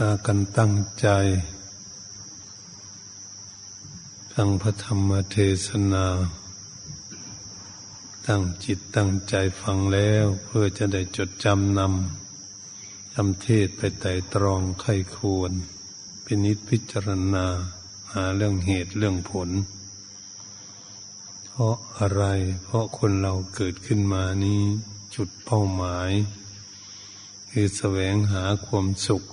พากันตั้งใจฟังพระธรรมเทศนา ตั้งจิตตั้งใจฟังแล้ว เพื่อจะได้จดจำนำจำเทศไปไต่ตรองไข้ควรพินิจพิจารณา หาเรื่องเหตุเรื่องผล เพราะอะไร เพราะคนเราเกิดขึ้นมานี้ จุดเป้าหมาย คือแสวงหาความสุข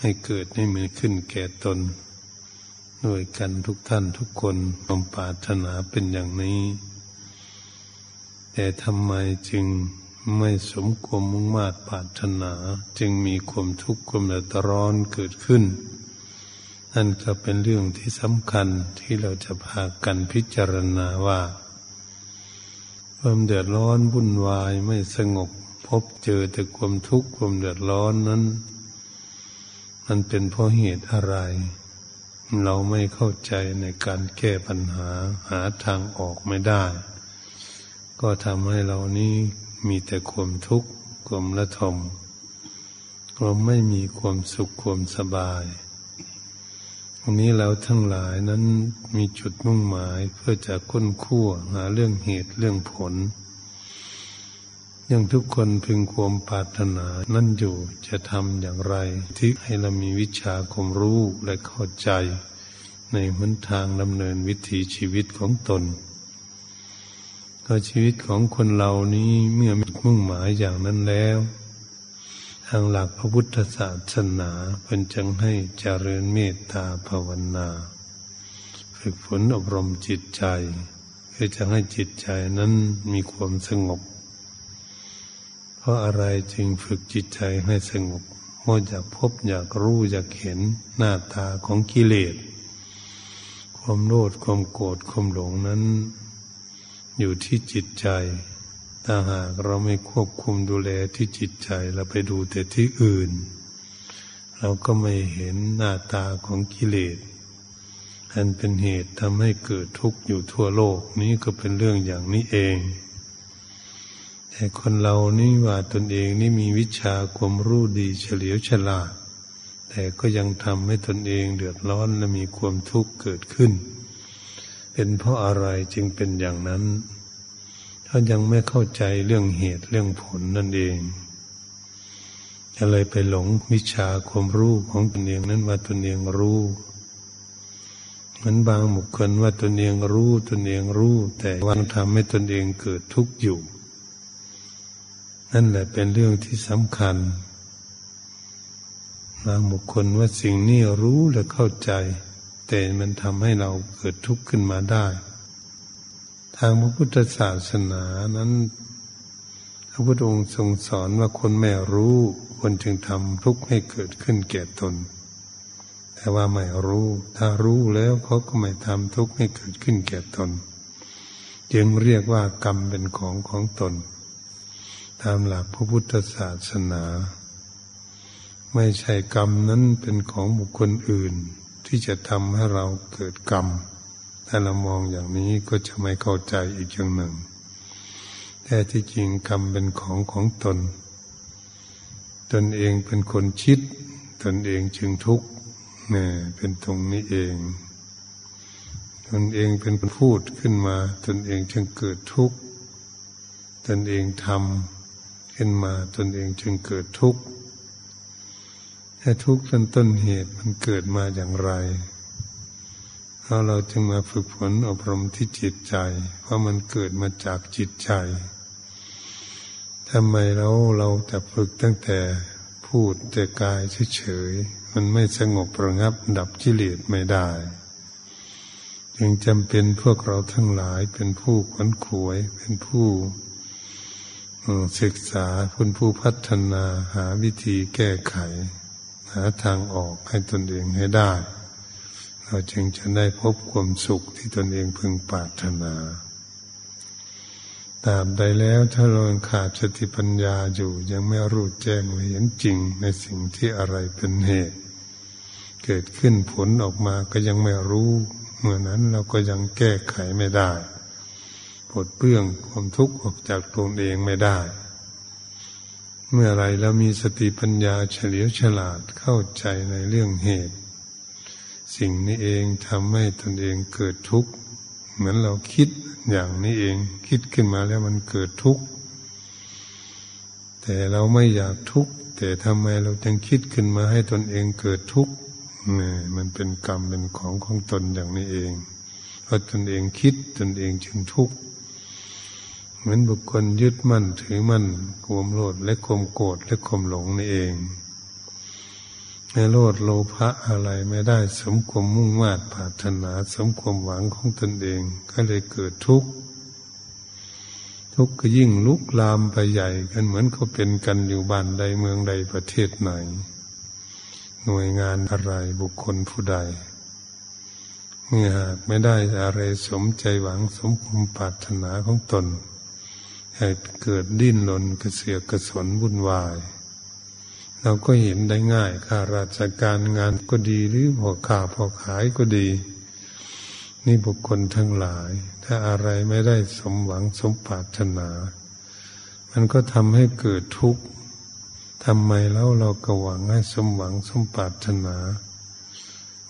ให้เกิดให้มีขึ้นแก่ตน ด้วยกันทุกท่านทุกคนความปรารถนาเป็นอย่างนี้ แต่ทำไมจึงไม่สมความมุ่งมา่ปรารถนา จึงมีความทุกข์ความเดือดร้อนเกิดขึ้น นั่นก็เป็นเรื่องที่สำคัญที่เราจะพากันพิจารณาว่า ความเดือดร้อนวุ่นวายไม่สงบพบเจอแต่ความทุกข์ความเดือดร้อนนั้น มันเป็นเพราะเหตุอะไร เราไม่เข้าใจในการแก้ปัญหาหาทางออกไม่ได้ ก็ทำให้เรานี้มีแต่ความทุกข์ความละทมเราไม่มีความสุขความสบายวันนี้เราทั้งหลายนั้นมีจุดมุ่งหมายเพื่อจะค้นคั่วหาเรื่องเหตุเรื่องผล ยังทุกคนพึงความปรารถนา นั่นอยู่จะทำอย่างไร ที่ให้เรามีวิชาความรู้และเข้าใจ ในหนทางดำเนินวิถีชีวิตของตน ก็ชีวิตของคนเรานี้เมื่อมีมุ่งหมายอย่างนั้นแล้ว ทางหลักพระพุทธศาสนาเป็นจังให้เจริญเมตตาภาวนา ฝึกฝนอบรมจิตใจ เพื่อจะให้จิตใจนั้นมีความสงบ ราะอะไรจึงฝึกจิตใจให้สงบเพราะอยากพบอยากรู้อยากเห็นหน้าตาของกิเลส ความโลภความโกรธความหลงนั้น อยู่ที่จิตใจถ้าหากเราไม่ควบคุมดูแลที่จิตใจเราไปดูแต่ที่อื่น เราก็ไม่เห็นหน้าตาของกิเลสอันเป็นเหตุทำให้เกิดทุกข์อยู่ทั่วโลกนี้ก็เป็นเรื่องอย่างนี้เอง แต่คนเรานี่ว่าตนเองนี่มีวิชาความรู้ดีเฉลียวฉลาด แต่ก็ยังทำให้ตนเองเดือดร้อนและมีความทุกข์เกิดขึ้น เป็นเพราะอะไรจึงเป็นอย่างนั้นถ้ายังไม่เข้าใจเรื่องเหตุเรื่องผลนั่นเองก็เลยไปหลงวิชาความรู้ของตนเองนั้นว่าตนเองรู้เหมือนบางบุคคลว่าตนเองรู้ตนเองรู้ แต่วันทำให้ตนเองเกิดทุกข์อยู่ นั่นแหละเป็นเรื่องที่สำคัญบางบุคคลว่าสิ่งนี้รู้และเข้าใจ แต่มันทำให้เราเกิดทุกข์ขึ้นมาได้ ทางพระพุทธศาสนานั้น พระพุทธองค์ทรงสอนว่าคนไม่รู้คนจึงทำทุกข์ให้เกิดขึ้นแก่ตน แต่ว่าไม่รู้ ถ้ารู้แล้วเขาก็ไม่ทำทุกข์ให้เกิดขึ้นแก่ตน จึงเรียกว่ากรรมเป็นของของตน ตามหลักพระพุทธศาสนา ไม่ใช่กรรมนั้นเป็นของบุคคลอื่น ที่จะทำให้เราเกิดกรรม ถ้าเรามองอย่างนี้ก็จะไม่เข้าใจอีกอย่างหนึ่ง แต่ที่จริงกรรมเป็นของของตน ตนเองเป็นคนคิด ตนเองจึงทุกข์เนี่ยเป็นตรงนี้เอง ตนเองเป็นคนพูดขึ้นมา ตนเองจึงเกิดทุกข์ ตนเองทำ ขึ้นมาตนเองจึงเกิดทุกข์แต่ทุกข์เป็นต้นเหตุมันเกิดมาอย่างไรเราเราจึงมาฝึกฝนอบรมที่จิตใจ เพราะมันเกิดมาจากจิตใจทำไมเราเราจะฝึกตั้งแต่พูดแต่กายเฉยๆมันไม่สงบประงับดับกิเลสไม่ได้จึงจำเป็นพวกเราทั้งหลายเป็นผู้ขวนขวย เป็นผู้ ศึกษาคุณผู้พัฒนาหาวิธีแก้ไข หาทางออกให้ตนเองให้ได้ เราจึงจะได้พบความสุขที่ตนเองพึงปรารถนาตาบใดแล้วถ้าเราขาดสติปัญญาอยู่ ยังไม่รู้แจ้งเห็นจริงในสิ่งที่อะไรเป็นเหตุ เกิดขึ้นผลออกมาก็ยังไม่รู้ เมื่อนั้นเราก็ยังแก้ไขไม่ได้ ลดเปลื้องความทุกข์ออกจากตนเองไม่ได้ เมื่อไรเรามีสติปัญญาเฉลียวฉลาดเข้าใจในเรื่องเหตุ สิ่งนี้เองทำให้ตนเองเกิดทุกข์ เหมือนเราคิดอย่างนี้เองคิดขึ้นมาแล้วมันเกิดทุกข์ แต่เราไม่อยากทุกข์ แต่ทำไมเราจึงคิดขึ้นมาให้ตนเองเกิดทุกข์นี่มันเป็นกรรมเป็นของของตนอย่างนี้เองเพราะตนเองคิดตนเองจึงทุกข์ เหมือนบุคคลยึดมั่นถือมั่นความโลดและความโกรธและความหลงนี่เองในโลดโลภะอะไรไม่ได้สมความมุ่งมา่ปรารถนาสมความหวังของตนเอง ก็เลยเกิดทุกข์ทุกข์ก็ยิ่งลุกลามไปใหญ่กันเหมือนเขาเป็นกันอยู่บ้านใดเมืองใดประเทศไหน หน่วยงานอะไรบุคคลผู้ใดเมื่อหากไม่ได้อะไรสมใจหวังสมความปรารถนาของตน ให้เกิดดิ้นรนกระเสือกกระสนวุ่นวาย เราก็เห็นได้ง่ายข้าราชการงานก็ดีหรือพอข่าพอขายก็ดี นี่บุคคลทั้งหลาย ถ้าอะไรไม่ได้สมหวังสมปรารถนา มันก็ทำให้เกิดทุกข์ทำไมแล้วเราก็หวังให้สมหวังสมปรารถนา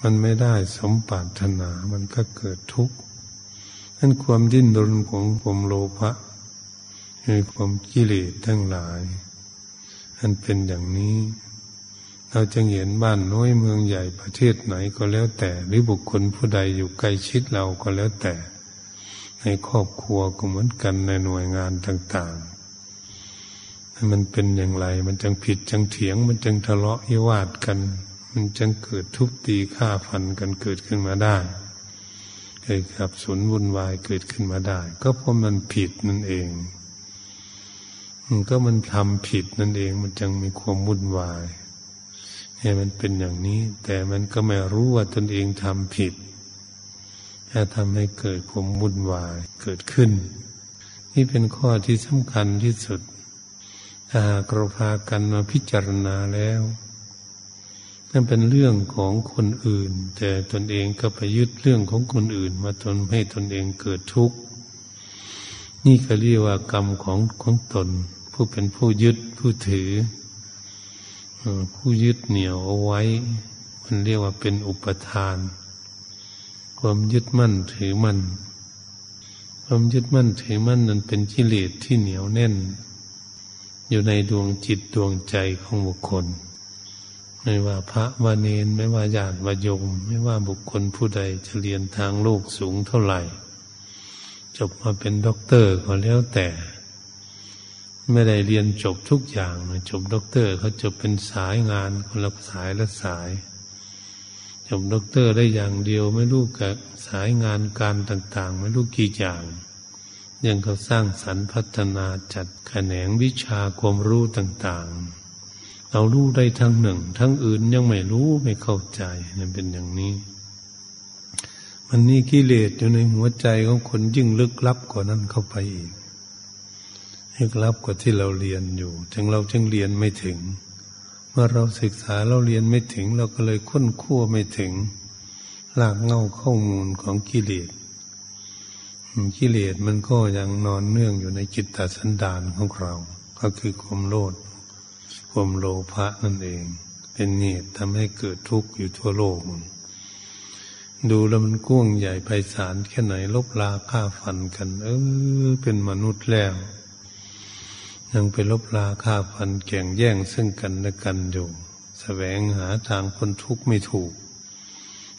มันไม่ได้สมปรารถนา มันก็เกิดทุกข์นั่นความดิ้นรนของผมโลภะ คือความกิเลสทั้งหลายอันเป็นอย่างนี้ เราจะเห็นบ้านน้อยเมืองใหญ่ประเทศไหนก็แล้วแต่ หรือบุคคลผู้ใดอยู่ใกล้ชิดเราก็แล้วแต่ ในครอบครัวก็เหมือนกันในหน่วยงานต่างๆมันเป็นอย่างไร มันจังผิดจังเถียง มันจังทะเลาะวิวาทกัน มันจังเกิดทุบตีฆ่าฟันกันเกิดขึ้นมาได้เกิดขับสนวุ่นวายเกิดขึ้นมาได้ ก็เพราะมันผิดนั่นเอง ก็มันทำผิดนั่นเองมันจึงมีความวุ่นวายเนี่ยมันเป็นอย่างนี้ แต่มันก็ไม่รู้ว่าตนเองทำผิดถ้าทำให้เกิดความวุ่นวายเกิดขึ้น นี่เป็นข้อที่สำคัญที่สุด ถ้าหากเราพากันมาพิจารณาแล้ว นั่นเป็นเรื่องของคนอื่น แต่ตนเองก็ไปยึดเรื่องของคนอื่น มาทนให้ตนเองเกิดทุกข์นี่ก็เรียกว่ากรรมของของตน ผู้เป็นผู้ยึดผู้ถือ ผู้ยึดเหนี่ยวเอาไว้ มันเรียกว่าเป็นอุปทาน ความยึดมั่นถือมั่นความยึดมั่นถือมั่นนั้นเป็นกิเลสที่เหนียวแน่น อยู่ในดวงจิตดวงใจของบุคคล ไม่ว่าพระว่าเณรไม่ว่าญาติว่าโยมไม่ว่าบุคคลผู้ใดจะเรียนทางโลกสูงเท่าไหร่ จบมาเป็นด็อกเตอร์ก็แล้วแต่ ไม่ได้เรียนจบทุกอย่างจบด็อกเตอร์เขาจบเป็นสายงานคนละสายละสายจบด็อกเตอร์ได้อย่างเดียวไม่รู้กับสายงานการต่าง ๆ ไม่รู้กี่อย่าง ยังเขาสร้างสรรพัฒนาจัดแขนงวิชาความรู้ต่าง ๆ เรารู้ได้ทั้งหนึ่ง ทั้งอื่นยังไม่รู้ไม่เข้าใจนั่นเป็นอย่างนี้ มันนี่กิเลสอยู่ในหัวใจของคนยิ่งลึกลับกว่านั้นเข้าไปอีก ให้รับกว่าที่เราเรียนอยู่ ถึงเราจึงเรียนไม่ถึง เมื่อเราศึกษาเราเรียนไม่ถึง เราก็เลยค้นคั่วไม่ถึงลากเง่าข้อมูลของกิเลสกิเลสมันก็ยังนอนเนื่องอยู่ในจิตตสันดานของเรา ก็คือความโลภความโลภะนั่นเอง เป็นเหตุทำให้เกิดทุกข์อยู่ทั่วโลก ดูแล้วมันก้วงใหญ่ไพศาลแค่ไหนลบลาฆ่าฟันกัน เออเป็นมนุษย์แล้ว ยังไปลบลาฆ่าฟันแก่งแย่งซึ่งกันและกันอยู่สแสวงหาทางพ้นทุกข์ไม่ถูก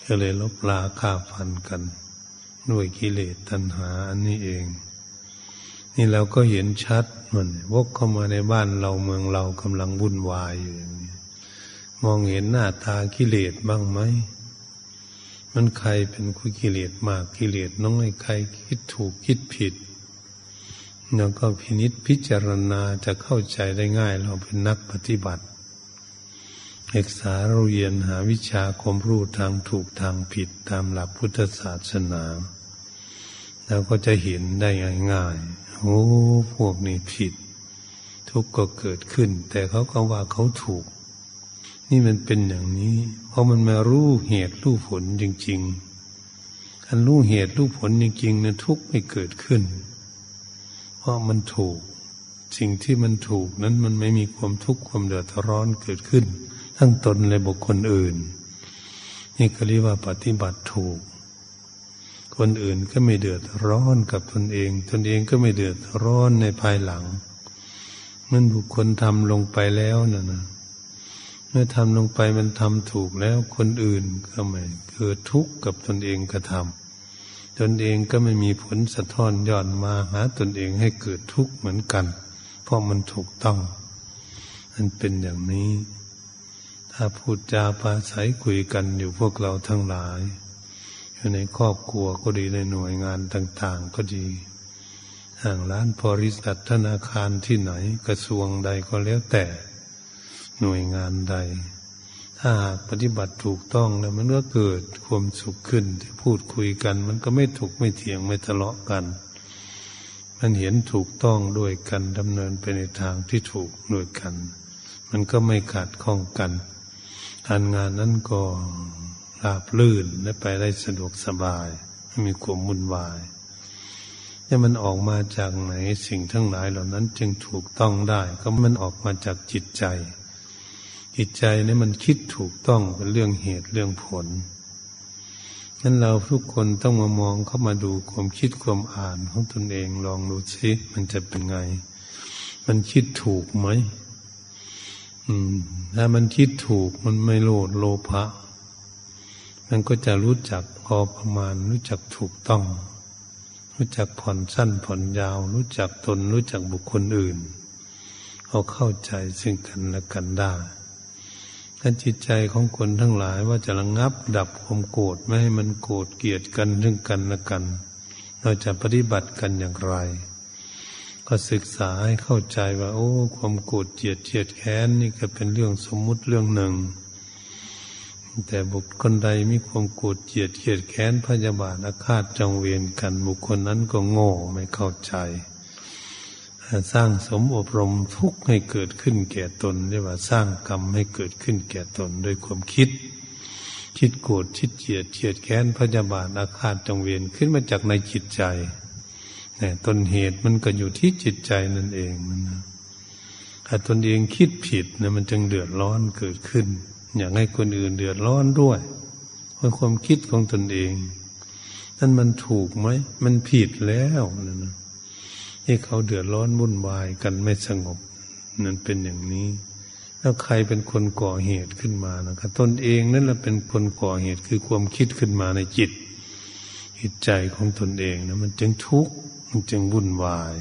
ก็เลยลบลาฆ่าฟันกัน ด้วยกิเลสตัณหาอันนี้เอง นี่เราก็เห็นชัดมันวกเข้ามาในบ้านเราเมืองเรากำลังวุ่นวายอยู่อย่างนี้มองเห็นหน้าตากิเลสบ้างไหมมันใครเป็นคุกิเลสมากกิเลสน้อยใครคิดถูกคิดผิด เราก็พินิษพิจารณาจะเข้าใจได้ง่ายเราเป็นนักปฏิบัติศึกษาเรียนหาวิชาความรู้ทางถูกทางผิดตามหลักพุทธศาสนาแล้วก็จะเห็นได้ง่ายๆโอ้พวกนี้ผิด ทุกข์ก็เกิดขึ้น แต่เขาก็ว่าเขาถูก นี่มันเป็นอย่างนี้ เพราะมันมารู้เหตุรู้ผลจริงๆอันรู้เหตุรู้ผลจริงๆนะทุกข์ไม่เกิดขึ้น ราะมันถูก สิ่งที่มันถูกนั้นมันไม่มีความทุกข์ความเดือดร้อนเกิดขึ้น ทั้งตนและบุคคลอื่น นี่ก็เรียกว่าปฏิบัติถูก คนอื่นก็ไม่เดือดร้อนกับตนเอง ตนเองก็ไม่เดือดร้อนในภายหลังมื่อบุคคลทำลงไปแล้วนะนะเมื่อทำลงไปมันทำถูกแล้วคนอื่นก็ไม่เกิดทุกข์กับตนเองกระทำ ตนเองก็ไม่มีผลสะท้อนย้อนมาหาตนเองให้เกิดทุกข์เหมือนกัน เพราะมันถูกต้องมันเป็นอย่างนี้ ถ้าพูดจาปาศัยคุยกันอยู่พวกเราทั้งหลาย อยู่ในครอบครัวก็ดีในหน่วยงานต่างๆ ก็ดีห่างร้านบริษัทธนาคารที่ไหนกระทรวงใดก็แล้วแต่ หน่วยงานใด ถ้าหากปฏิบัติถูกต้องแล้วมันก็เกิดความสุขขึ้นที่พูดคุยกัน มันก็ไม่ถูกไม่เถียงไม่ทะเลาะกัน มันเห็นถูกต้องด้วยกันดำเนินไปในทางที่ถูกด้วยกัน มันก็ไม่ขาดข้องกันการงานนั้นก็ราบลื่นและไปได้สะดวกสบายไม่มีความวุ่นวายนี่มันออกมาจากไหนสิ่งทั้งหลายเหล่านั้นจึงถูกต้องได้ ก็มันออกมาจากจิตใจ จิตใจนี่มันคิดถูกต้องเป็นเรื่องเหตุเรื่องผลนั้นเราทุกคนต้องมามองเข้ามาดูความคิดความอ่านของตนเองลองดูซิมันจะเป็นไง มันคิดถูกไหมอืม ถ้ามันคิดถูกมันไม่โลดโลภะมันก็จะรู้จักพอประมาณ รู้จักถูกต้อง รู้จักผ่อนสั้นผ่อนยาว รู้จักตน รู้จักบุคคลอื่น เอาเข้าใจซึ่งกันและกันได้ ถ้าจิตใจของคนทั้งหลายว่าจะระงับดับความโกรธไม่ให้มันโกรธเกลียดกันซึ่งกันและกัน เราจะปฏิบัติกันอย่างไร ก็ศึกษาให้เข้าใจว่า โอ้ ความโกรธเจียดเจียดแค้นนี่ก็เป็นเรื่องสมมุติเรื่องหนึ่ง แต่บุคคลใดมีความโกรธเจียดเจียดแค้นพยาบาทอาฆาตจองเวียนกัน บุคคลนั้นก็โง่ไม่เข้าใจ สร้างสมอบรมทุกข์ให้เกิดขึ้นแก่ตนเรียกว่าสร้างกรรมให้เกิดขึ้นแก่ตนโดยความคิด คิดโกรธคิดเจียดเจียดแค้นพยาบาทอาฆาตจงเวียนขึ้นมาจากในจิตใจนี่ต้นเหตุมันก็อยู่ที่จิตใจนั่นเองมันนะถ้าตนเองคิดผิดเนี่ยมันจึงเดือดร้อนเกิดขึ้น อยากให้คนอื่นเดือดร้อนด้วยเพราะความคิดของตนเองนั่นมันถูกไหมมันผิดแล้วนั่น นะที่เขาเดือดร้อนวุ่นวายกันไม่สงบ นั่นเป็นอย่างนี้ แล้วใครเป็นคนก่อเหตุขึ้นมานะครับตนเองนั่นแหละเป็นคนก่อเหตุคือความคิดขึ้นมาในจิตจิตใจของตนเองนะมันจึงทุกข์มันจึงวุ่นวาย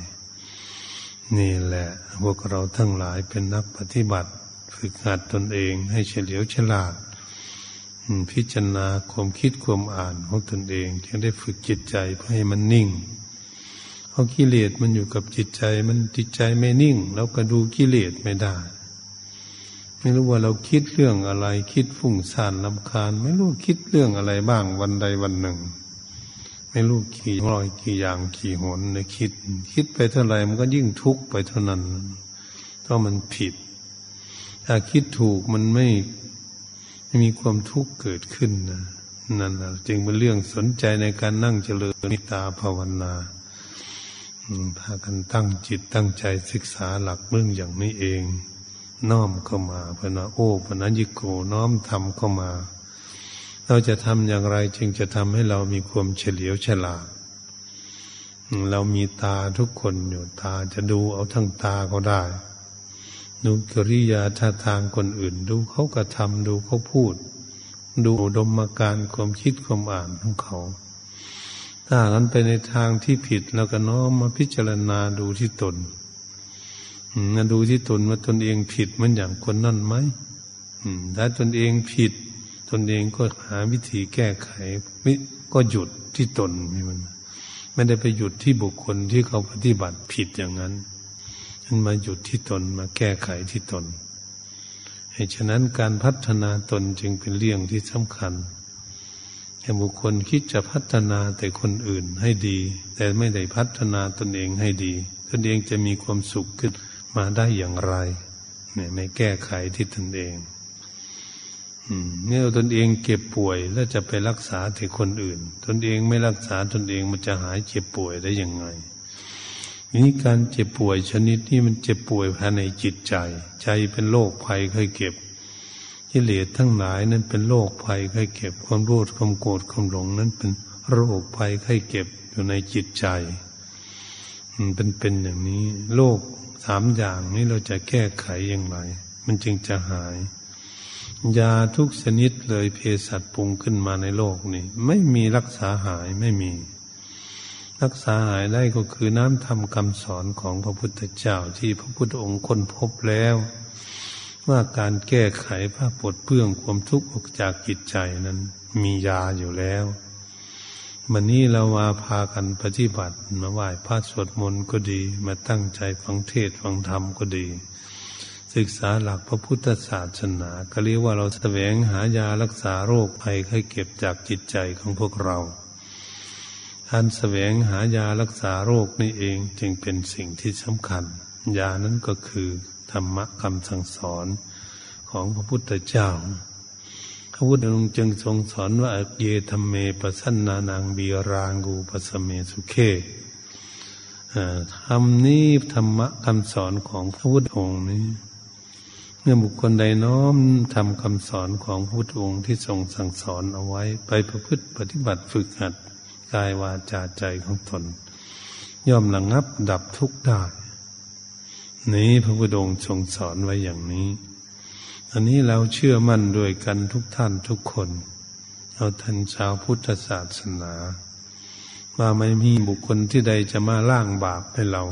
นี่แหละ พวกเราทั้งหลายเป็นนักปฏิบัติ ฝึกหัดตนเองให้เฉลียวฉลาดพิจารณาความคิดความอ่านของตนเองจึงได้ฝึกจิตใจเพื่อให้มันนิ่ง ราะกิเลสมันอยู่กับจิตใจ มันจิตใจไม่นิ่งเราก็ดูกิเลสไม่ได้ ไม่รู้ว่าเราคิดเรื่องอะไร คิดฟุ้งซ่านลำคาญ ไม่รู้คิดเรื่องอะไรบ้างวันใดวันหนึ่ง ไม่รู้กี่ร้อยกี่อย่างกี่หนในคิด คิดไปเท่าไหร่มันก็ยิ่งทุกข์ไปเท่านั้นเพราะมันผิด ถ้าคิดถูกมันไม่ไม่มีความทุกข์เกิดขึ้นนะนั่นแหละจึงเป็นเรื่องสนใจในการนั่งเจริญมิตาภาวนา พากันตั้งจิตตั้งใจศึกษาหลักเรื่องอย่างนี้เอง น้อมเข้ามาพระนาโอพระนายิโกน้อมทำเข้ามา เราจะทำอย่างไรจึงจะทำให้เรามีความเฉลียวฉลาด เรามีตาทุกคนอยู่ตาจะดูเอาทั้งตาก็ได้ ดูกริยาท่าทางคนอื่น ดูเขากระทำดูเขาพูด ดูดมการความคิดความอ่านของเขา ถ้านั้นไปในทางที่ผิดแล้วก็น้อมมาพิจารณาดูที่ตนนะดูที่ตนว่าตนเองผิดมันอย่างคนนั่นไหมถ้าตนเองผิด ตนเองก็หาวิธีแก้ไขก็หยุดที่ตนมันไม่ได้ไปหยุดที่บุคคลที่เขาปฏิบัติผิดอย่างนั้นมันมาหยุดที่ตนมาแก้ไขที่ตนเหตุฉะนั้นการพัฒนาตนจึงเป็นเรื่องที่สำคัญ ให้บุคคลคิดจะพัฒนาแต่คนอื่นให้ดี แต่ไม่ได้พัฒนาตนเองให้ดี ตนเองจะมีความสุขขึ้นมาได้อย่างไร เนี่ยไม่แก้ไขที่ตนเองเมื่อตนเองเก็บป่วยแล้วจะไปรักษาแต่คนอื่น ตนเองไม่รักษาตนเองมันจะหายเจ็บป่วยได้ยังไงนี้การเจ็บป่วยชนิดนี้มันเจ็บป่วยภายในจิตใจ ใจเป็นโรคภัยเคยเก็บ กิเลสทั้งหลายนั้นเป็นโรคภัยเคยเก็บความโลภความโกรธความหลงนั้นเป็นโรคภัยเคยเก็บอยู่ในจิตใจมันเป็นเป็นอย่างนี้ โรคสามอย่างนี้เราจะแก้ไขอย่างไร มันจึงจะหาย ยาทุกชนิดเลยเภสัชปรุงขึ้นมาในโลกนี้ไม่มีรักษาหายไม่มี รักษาหายได้ก็คือน้ำธรรมคำสอนของพระพุทธเจ้าที่พระพุทธองค์ค้นพบแล้ว ว่าการแก้ไขผ้าปวดเปื้องความทุกข์ออกจากจิตใจนั้น มียาอยู่แล้ววันนี้เรามาพากันปฏิบัติมาไหว้พระสวดมนต์ก็ดี มาตั้งใจฟังเทศฟังธรรมก็ดี ศึกษาหลักพระพุทธศาสนาก็เรียกว่าเราแสวงหายารักษาโรคภัยไข้เก็บจากจิตใจของพวกเราการแสวงหายารักษาโรคนี่เองจึงเป็นสิ่งที่สำคัญ ยานั้นก็คือ รรมะคำสั่งสอนของพระพุทธเจ้า พระพุทธองค์จึงทรงสอนว่าเยธรรมเมปสันนานังบีรางูปสเมสุเคธรรมนี้ธรรมะคำสอนของพระพุทธองค์นี้เมื่อบุคคลใดน้อมทำคำสอนของพุทธองค์ที่ทรงสั่งสอนเอาไว้ ไปประพฤติปฏิบัติฝึกหัดกายวาจาใจของตน ย่อมระงงับดับทุกข์ได้ นี้พระพุทธองค์ทรงสอนไว้อย่างนี้ อันนี้เราเชื่อมั่นด้วยกันทุกท่านทุกคนเอาท่านชาวพุทธศาสนา ว่าไม่มีบุคคลที่ใดจะมาล่างบาปให้เรา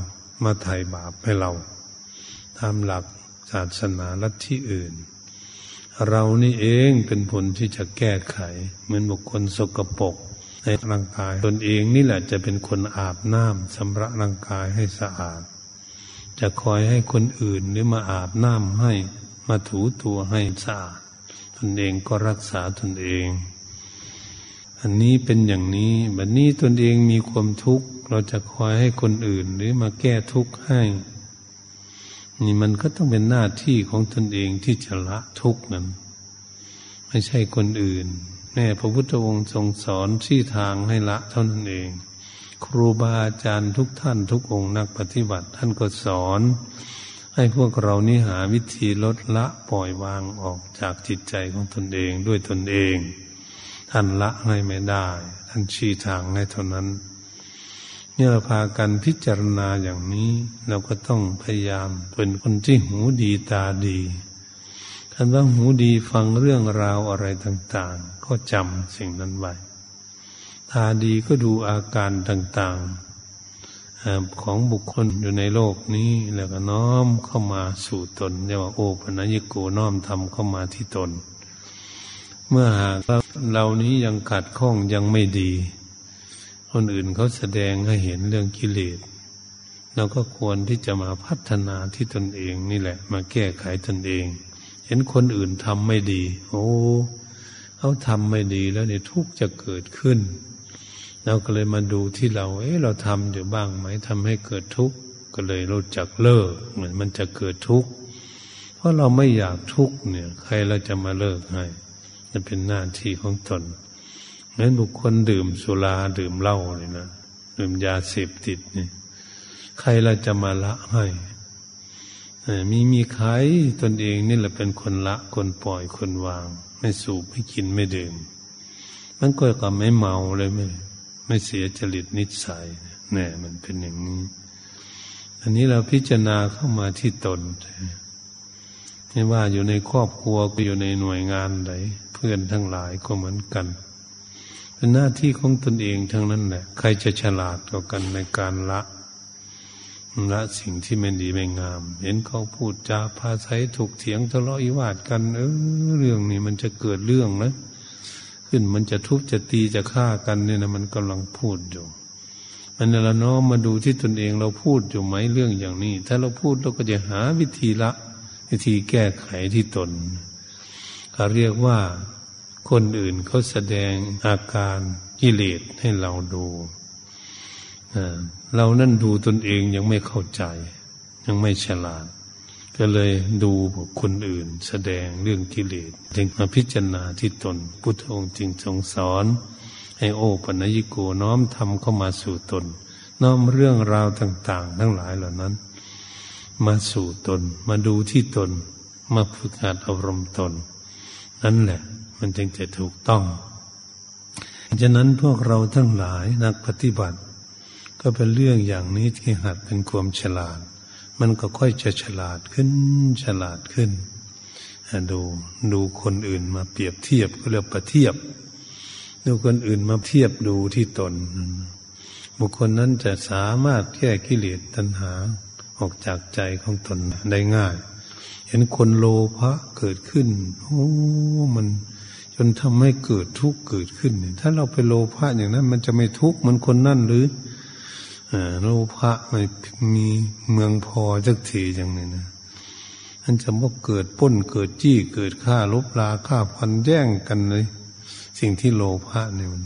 มาไถ่บาปให้เราตามหลักศาสนาลัทธิอื่น เรานี่เองเป็นผลที่จะแก้ไข เหมือนบุคคลสกปรกในร่างกายตนเองนี่แหละจะเป็นคนอาบน้ำสำระร่างกายให้สะอาด จะคอยให้คนอื่นหรือมาอาบน้ำให้ มาถูตัวให้สะอาดตนเองก็รักษาตนเอง อันนี้เป็นอย่างนี้แบบนี้ตนเองมีความทุกข์ เราจะคอยให้คนอื่นหรือมาแก้ทุกข์ให้ นี่มันก็ต้องเป็นหน้าที่ของตนเองที่จะละทุกข์นั้น ไม่ใช่คนอื่นแม่พระพุทธองค์ทรงสอนที่ทางให้ละเท่านั้นเอง ครูบาอาจารย์ทุกท่านทุกองค์นักปฏิบัติท่านก็สอน ให้พวกเรานี้หาวิธีลดละปล่อยวางออกจากจิตใจของตนเองด้วยตนเอง ท่านละให้ไม่ได้ ท่านชี้ทางให้เท่านั้นเมื่อเราพากันพิจารณาอย่างนี้ เราก็ต้องพยายามเป็นคนที่หูดีตาดีคันว่าหูดีฟังเรื่องราวอะไรต่าง ๆ ก็จำสิ่งนั้นไว้ ตาดีก็ดูอาการต่างๆของบุคคลอยู่ในโลกนี้ แล้วก็น้อมเข้ามาสู่ตนเรียกว่าโอปัญญโกน้อมทำเข้ามาที่ตน เมื่อหากเรานี้ยังขัดข้องยังไม่ดี คนอื่นเขาแสดงให้เห็นเรื่องกิเลสเราก็ควรที่จะมาพัฒนาที่ตนเองนี่แหละ มาแก้ไขตนเอง เห็นคนอื่นทำไม่ดี โอ้เขาทำไม่ดีแล้วเนี่ยทุกจะเกิดขึ้น เราก็เลยมาดูที่เรา เอ๊ะเราทำอยู่บ้างไหมทำให้เกิดทุกข์ก็เลยรู้จักเลิกเหมือนมันจะเกิดทุกข์เพราะเราไม่อยากทุกข์เนี่ย ใครเราจะมาเลิกให้จะเป็นหน้าที่ของตนเหมือนบุคคลดื่มสุราดื่มเหล้าเลยนะดื่มยาเสพติดเนี่ยใครเราจะมาละให้มีมีใครตนเองนี่แหละเป็นคนละคนปล่อยคนวาง ไม่สูบไม่กินไม่ดื่ม มันก็ก็ไม่เมาเลยไม่ ไม่เสียจริตนิสัยแน่มันเป็นอย่างนี้ อันนี้เราพิจารณาเข้ามาที่ตนไม่ว่าอยู่ในครอบครัวก็อยู่ในหน่วยงานใดเพื่อนทั้งหลายก็เหมือนกันเป็นหน้าที่ของตนเองทั้งนั้นแหละ ใครจะฉลาดกว่ากันในการละละสิ่งที่ไม่ดีไม่งาม เห็นเขาพูดจาพาใช้ถูกเถียงทะเลาะอิวาดกัน เออเรื่องนี้มันจะเกิดเรื่องนะ ขึ้น มันจะทุบจะตีจะฆ่ากันเนี่ยนะมันกำลังพูดอยู่มันเราน้อมมาดูที่ตนเองเราพูดอยู่ไหมเรื่องอย่างนี้ ถ้าเราพูดเราก็จะหาวิธีละวิวิธีแก้ไขที่ตนเขาเรียกว่าคนอื่นเขาแสดงอาการกิเลสให้เราดูเรานั่นดูตนเองยังไม่เข้าใจ ยังไม่ฉลาด ก็เลยดูคนอื่นแสดงเรื่องกิเลสจึงมาพิจารณาที่ตน พุทธองค์จึงทรงสอน ให้โอปัญญิโกน้อมทำเข้ามาสู่ตน น้อมเรื่องราวต่าง ๆ ทั้งหลายเหล่านั้น มาสู่ตน มาดูที่ตน มาฝึกหัดอบรมณ์ตน นั่นแหละ มันจึงจะถูกต้องฉะนั้นพวกเราทั้งหลายนักปฏิบัติ ก็เป็นเรื่องอย่างนี้ที่หัดเป็นความฉลาด มันก็ค่อยจะฉลาดขึ้น ฉลาดขึ้น ดูดูคนอื่นมาเปรียบเทียบก็เรียกประเทียบ ดูคนอื่นมาเทียบดูที่ตน บุคคลนั้นจะสามารถแก้กิเลสตัณหาออกจากใจของตนได้ง่าย เห็นคนโลภะเกิดขึ้นโอ้มันจนทำให้เกิดทุกข์เกิดขึ้น ถ้าเราไปโลภะอย่างนั้น มันจะไม่ทุกข์เหมือนคนนั่นหรือ โลภะไม่มีเมืองพอจักทีอย่างนี้นะอันจะว่าเกิดป้นเกิดจี้เกิดฆ่าลบลาฆ่าพันแย่งกันเลย สิ่งที่โลภะเนี่ยมัน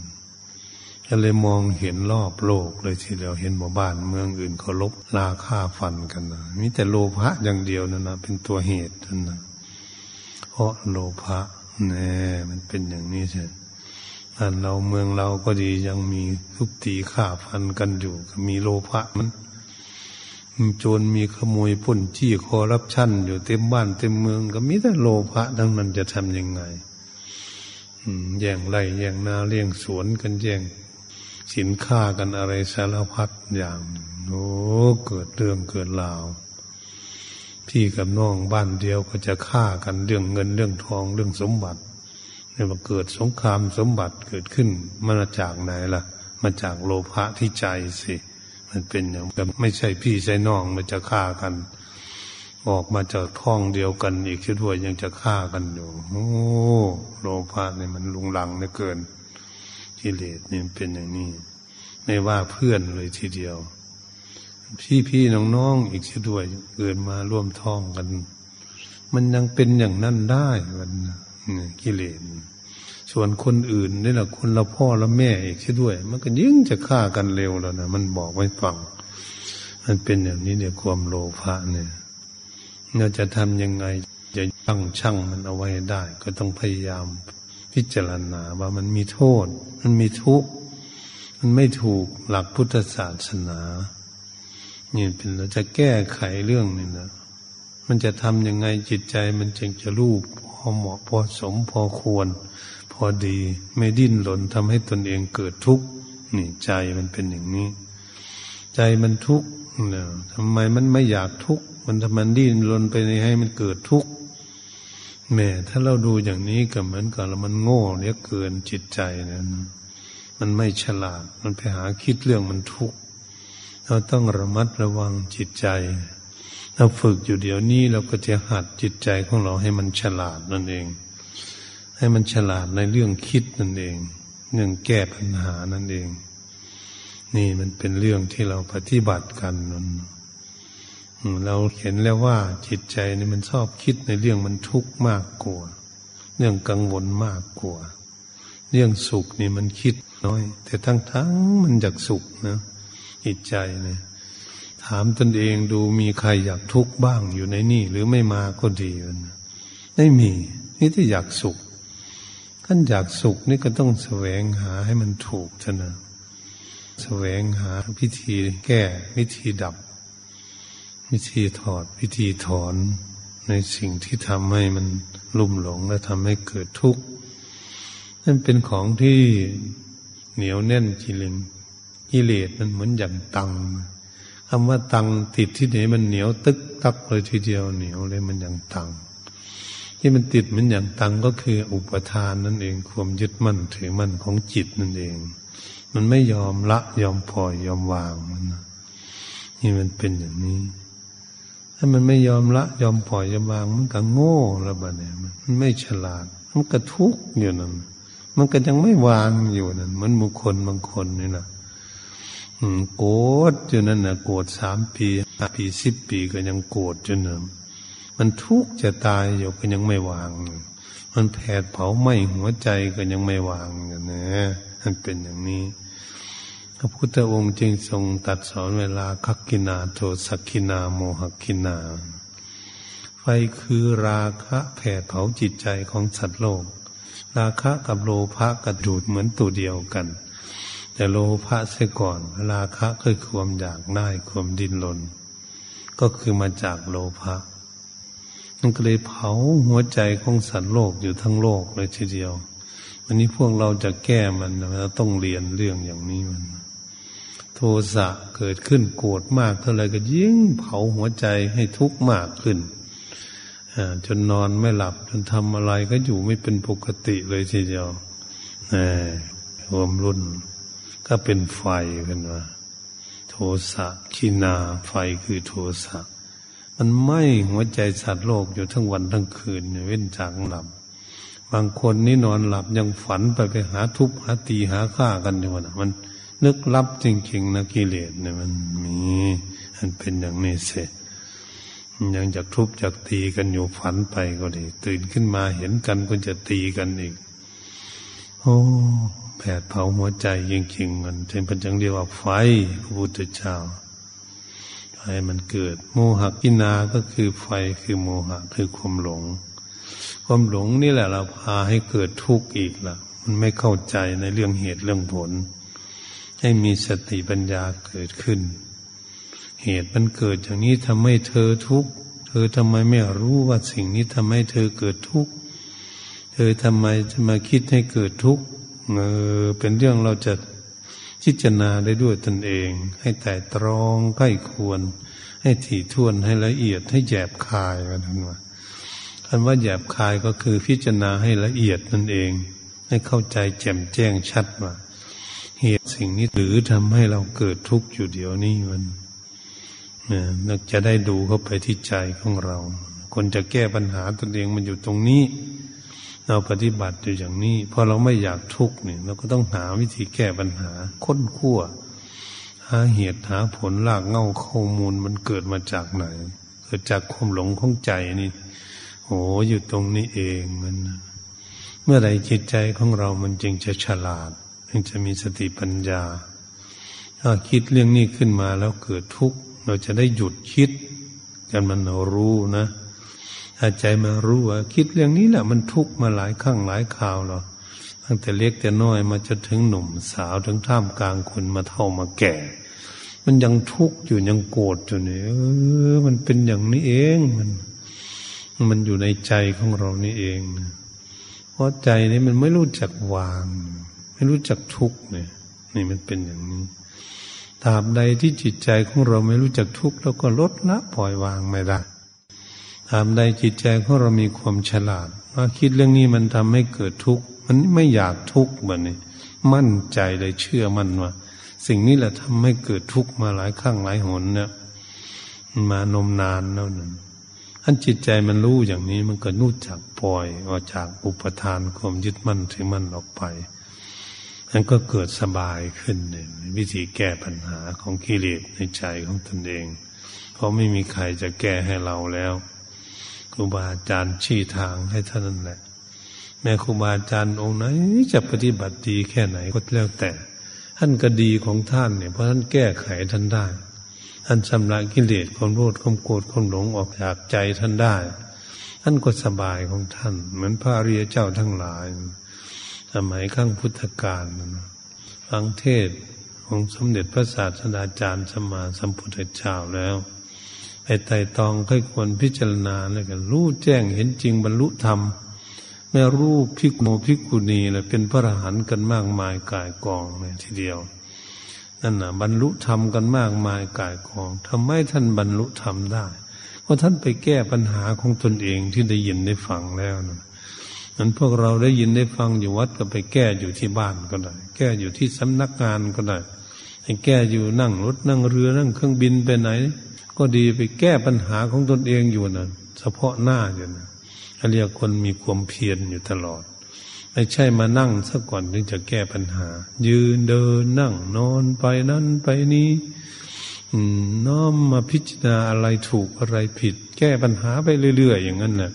ก็เลยมองเห็นรอบโลกเลยทีเดียวเห็นหมู่บ้านเมืองอื่นเขาลบลาฆ่าฟันกันนะมีแต่โลภะอย่างเดียวนั่นนะเป็นตัวเหตุนั่นนะเพราะโลภะแน่มันเป็นอย่างนี้ใช่ บ้านเราเมืองเราก็ดียังมีทุบตีฆ่าฟันกันอยู่มีโลภะมันโจรมีขโมยป้นจี้คอรับชั่นอยู่เต็มบ้านเต็มเมือง ก็มีแต่โลภะทั้งนั้นจะทำยังไงแย่งไร่แย่งนาเลี้ยงสวนกันแย่งสินค้ากันอะไรสารพัดอย่างโอ้เกิดเรื่องเกิดราวพี่กับน้องบ้านเดียวก็จะฆ่ากันเรื่องเงินเรื่องทองเรื่องสมบัติ เนี่ยมาเกิดสงครามสมบัติเกิดขึ้นมาจากไหนล่ะ มาจากโลภะที่ใจสิ มันเป็นอย่างแบบไม่ใช่พี่ใช่น้องมันจะฆ่ากัน ออกมาจากท้องเดียวกัน อีกคิดว่ายังจะฆ่ากันอยู่โอ้โลภะเนี่ยมันลุงลังเหลือเกินกิเลสเนี่ยเป็นอย่างนี้ ไม่ว่าเพื่อนเลยทีเดียว พี่พี่น้องน้องอีกคิดด้วยเกิดมาร่วมท้องกัน มันยังเป็นอย่างนั้นได้มันกิเลส ส่วนคนอื่นนี่แหละคนละพ่อละแม่อีกช่ด้วย มันก็ยิ่งจะฆ่ากันเร็วแล้วนะมันบอกไว้ฟัง มันเป็นอย่างนี้เนี่ยความโลภะเนี่ยเราจะทำยังไงจะตั้งช่างมันเอาไว้ได้ ก็ต้องพยายามพิจารณาว่ามันมีโทษ มันมีทุกข์มันไม่ถูกหลักพุทธศาสนานี่เป็นเราจะแก้ไขเรื่องนี้นะมันจะทำยังไงจิตใจมันจึงจะรูปพอเหมาะพอสมพอควร อดี ไม่ดิ้นหล่นทำให้ตนเองเกิดทุกข์นี่ใจมันเป็นอย่างนี้ ใจมันทุกข์เนี่ยทำไมมันไม่อยากทุกข์มันทำมันดิ้นรนไปให้มันเกิดทุกข์แม่ถ้าเราดูอย่างนี้ก็เหมือนกับเรามันโง่เนียเกินจิตใจนี่ยมันไม่ฉลาด มันไปหาคิดเรื่องมันทุกข์เราต้องระมัดระวังจิตใจ เราฝึกอยู่เดี๋ยวนี้เราก็จะหัดจิตใจของเราให้มันฉลาดนั่นเอง ให้มันฉลาดในเรื่องคิดนั่นเอง เรื่องแก้ปัญหานั่นเอง นี่มันเป็นเรื่องที่เราปฏิบัติกันนั่นเราเห็นแล้วว่าจิตใจนี่มันชอบคิดในเรื่องมันทุกข์มากกว่าเรื่องกังวลมากกว่าเรื่องสุขนี่มันคิดน้อย แต่ทั้งๆมันอยากสุขนะจิตใจเนี่ยถามตนเองดูมีใครอยากทุกข์บ้างอยู่ในนี่ หรือไม่มาก็ดีนะไม่มีนี่ที่อยากสุข ท่านอยากสุขนี่ก็ต้องแสวงหาให้มันถูกชนะแสวงหาพิธีแก้วิธีดับ วิธีถอดวิธีถอนในสิ่งที่ทำให้มันลุ่มหลงและทำให้เกิดทุกข์นั่นเป็นของที่เหนียวแน่นกิเลนกิเลสมันเหมือนอย่างตังคำว่าตังติดที่ไหนมันเหนียวตึกตักเลยทีเดียวเหนียวเลยมันอย่างตัง ที่มันติดมันอย่างตังก็คืออุปทานนั่นเองความยึดมั่นถือมั่นของจิตนั่นเอง มันไม่ยอมละยอมปล่อยยอมวางมันนี่มันเป็นอย่างนี้ ถ้ามันไม่ยอมละ ยอมปล่อยยอมวาง มันก็โง่ล้วบ้าเนี่ยมันไม่ฉลาด มันก็ทุกข์อยู่นั่นมันก็ยังไม่วางอยู่นั่นเหมือนบุคคลบางคนนี่นะโกรธจนนั่นนะโกรธสามปีห้าปีสิบปีก็ยังโกรธจนนั่น มันทุกข์จะตายอยู่ก็ยังไม่วาง มันแผดเผาไหม้หัวใจก็ยังไม่วางอย่างนี้มันเป็นอย่างนี้ พระพุทธองค์จึงทรงตัดสอนเวลาคักกินาโทสักกินาโมหกินา ไฟคือราคะแผดเผาจิตใจของสัตว์โลก ราคะกับโลภะกระดูดเหมือนตัวเดียวกัน แต่โลภะเสียก่อน ราคะคือความอยากได้ความดิ้นรนก็คือมาจากโลภะ มันก็เลยเผาหัวใจของสัตว์โลกอยู่ทั้งโลกเลยทีเดียว วันนี้พวกเราจะแก้มันเราต้องเรียนเรื่องอย่างนี้มัน โทสะเกิดขึ้นโกรธมากเท่าไรก็ยิ่งเผาหัวใจให้ทุกข์มากขึ้นจนนอนไม่หลับจนทำอะไรก็อยู่ไม่เป็นปกติเลยทีเดียวรวมรุ่น ก็เป็นไฟเป็นว่า โทสะขีนาไฟคือโทสะ มันไหม้หัวใจสัตว์โลกอยู่ทั้งวันทั้งคืนเว้นจากหลับบางคนนี่นอนหลับยังฝันไปไปหาทุบหาตีหาฆ่ากันอยู่นะมันนึกลับจริงๆนะกิเลสเนี่ยมันมีมันเป็นอย่างนี้เสียยังจากทุบจากตีกันอยู่ฝันไปก็ดี ตื่นขึ้นมาเห็นกันก็จะตีกันอีก โอ้แผดเผาหัวใจจริงๆมันเป็นจังเรียกว่าไฟพระพุทธเจ้า ให้มันเกิด โมหกินาก็คือไฟคือโมหะ คือความหลง ความหลงนี่แหละเราพาให้เกิดทุกข์อีกละมันไม่เข้าใจในเรื่องเหตุเรื่องผล ให้มีสติปัญญาเกิดขึ้น เหตุมันเกิดอย่างนี้ทำให้เธอทุกข์เธอทำไมไม่รู้ว่าสิ่งนี้ทำให้เธอเกิดทุกข์เธอทำไมจะมาคิดให้เกิดทุกข์เออเป็นเรื่องเราจะ พิจารณาได้ด้วยตนเอง ให้แต่ตรองใกล้ควร ให้ถี่ถ้วนให้ละเอียดให้แยบคายกันทั้งว่าคำว่าแยบคายก็คือพิจารณาให้ละเอียดนั่นเอง ให้เข้าใจแจ่มแจ้งชัดว่าเหตุสิ่งนี้หรือทำให้เราเกิดทุกข์อยู่เดี๋ยวนี้มันเนี่ยจะได้ดูเข้าไปที่ใจของเรา คนจะแก้ปัญหาตนเองมันอยู่ตรงนี้ เราปฏิบัติอยู่อย่างนี้พอเราไม่อยากทุกข์เนี่ยเราก็ต้องหาวิธีแก้ปัญหา ค้นคั่วหาเหตุหาผลลากเง่าข้อมูลมันเกิดมาจากไหน เกิดจากความหลงของใจนี่โอ้อยู่ตรงนี้เองมันเมื่อไรจิตใจของเรามันจึงจะฉลาดจึงจะมีสติปัญญา ถ้าคิดเรื่องนี้ขึ้นมาแล้วเกิดทุกข์เราจะได้หยุดคิดกันมันรู้นะ ถ้าใจมารู้ว่าคิดเรื่องนี้แหละมันทุกข์มาหลายครั้งหลายคราวหรอตั้งแต่เล็กแต่น้อยมาจนถึงหนุ่มสาวถึงท่ามกลางคนมาเท่ามาแก่ มันยังทุกข์อยู่ยังโกรธอยู่เนี่ยเออ มันเป็นอย่างนี้เองมัน มันอยู่ในใจของเรานี่เองเพราะใจนี่มันไม่รู้จักวาง ไม่รู้จักทุกข์เนี่ย นี่มันเป็นอย่างนี้ตราบใดที่จิตใจของเราไม่รู้จักทุกข์เราก็ลดละปล่อยวางไม่ได้ ตามใดจิตใจของเรามีความฉลาดว่าคิดเรื่องนี้มันทำให้เกิดทุกข์มันไม่อยากทุกข์แบบนี้มั่นใจเลยเชื่อมันว่า สิ่งนี้แหละทำให้เกิดทุกข์มาหลายครั้งหลายหนเนี่ยมานมนานแล้วนั่นอันจิตใจมันรู้อย่างนี้มันก็รู้จักปล่อยออกจากอุปทานความยึดมั่นถือมั่นออกไปมันก็เกิดสบายขึ้นเนี่ยวิธีแก้ปัญหาของกิเลสในใจของตนเอง เพราะไม่มีใครจะแก้ให้เราแล้ว รูบาอาจารย์ชี้ทางให้ท่านนั่นแหละแม่ครูบาอาจารย์องค์ไหนจะปฏิบัติดีแค่ไหนก็แล้วแต่ ท่านก็ดีของท่านเนี่ยเพราะท่านแก้ไขท่านได้ ท่านชำระกิเลสความโลภความโกรธความหลงออกจากใจท่านได้ ท่านก็สบายของท่าน เหมือนพระเรียเจ้าทั้งหลาย สมัยข้างพุทธกาลฟังเทศของสมเด็จพระศาสดาจารย์สมมาสัมพุทธเจ้าแล้ว ไอ้ไต่ตองค่อยควรพิจารณาแล้วกันรู้แจ้งเห็นจริงบรรลุธรรมแม่รู้พิกโมพิกุณีเลยเป็นพระอรหันต์กันมากมายกายกองเลยทีเดียวนั่นน่ะบรรลุธรรมกันมากมายกายกองทำไมท่านบรรลุธรรมได้ เพราะท่านไปแก้ปัญหาของตนเองที่ได้ยินได้ฟังแล้วนะนั้นพวกเราได้ยินได้ฟังอยู่วัดก็ไปแก้อยู่ที่บ้านก็ได้ แก้อยู่ที่สำนักงานก็ได้ให้แก้อยู่นั่งรถนั่งเรือนั่งเครื่องบินไปไหน ก็ดีไปแก้ปัญหาของตนเองอยู่นะเฉพาะหน้าอยู่นะเรียกคนมีความเพียรอยู่ตลอด ไม่ใช่มานั่งซะก่อนถึงจะแก้ปัญหา ยืนเดินนั่งนอนไปนั่นไปนี้น้อมมาพิจารณาอะไรถูกอะไรผิด แก้ปัญหาไปเรื่อยๆอย่างนั้นแหละ